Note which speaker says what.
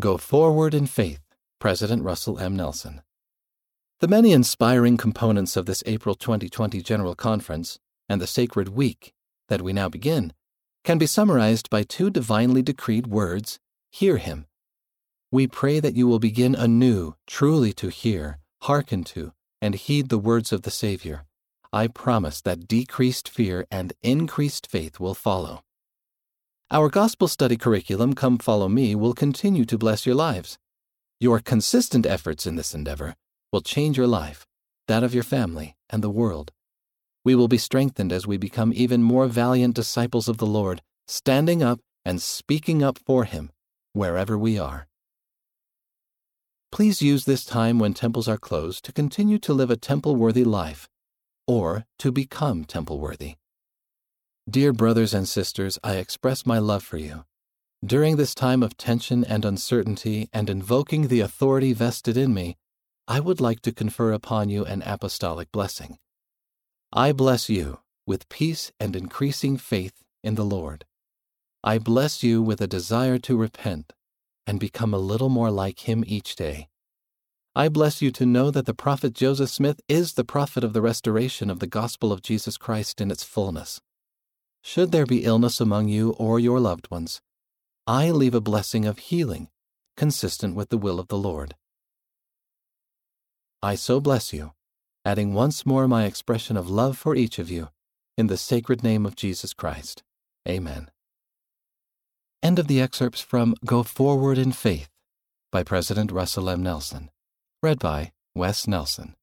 Speaker 1: Go Forward in Faith, President Russell M. Nelson. The many inspiring components of this April 2020 General Conference and the Sacred Week that we now begin can be summarized by two divinely decreed words Hear Him. We pray that you will begin anew, truly to hear, hearken to, and heed the words of the Savior. I promise that decreased fear and increased faith will follow. Our gospel study curriculum, Come Follow Me, will continue to bless your lives. Your consistent efforts in this endeavor will change your life, that of your family, and the world. We will be strengthened as we become even more valiant disciples of the Lord, standing up and speaking up for Him wherever we are. Please use this time when temples are closed to continue to live a temple worthy life or to become temple worthy. Dear brothers and sisters, I express my love for you. During this time of tension and uncertainty, and invoking the authority vested in me, I would like to confer upon you an apostolic blessing. I bless you with peace and increasing faith in the Lord. I bless you with a desire to repent and become a little more like Him each day. I bless you to know that the prophet Joseph Smith is the prophet of the restoration of the gospel of Jesus Christ in its fullness. Should there be illness among you or your loved ones, I leave a blessing of healing consistent with the will of the Lord. I so bless you, adding once more my expression of love for each of you, in the sacred name of Jesus Christ. Amen. End of the excerpts from Go Forward in Faith by President Russell M. Nelson. Read by Wes Nelson.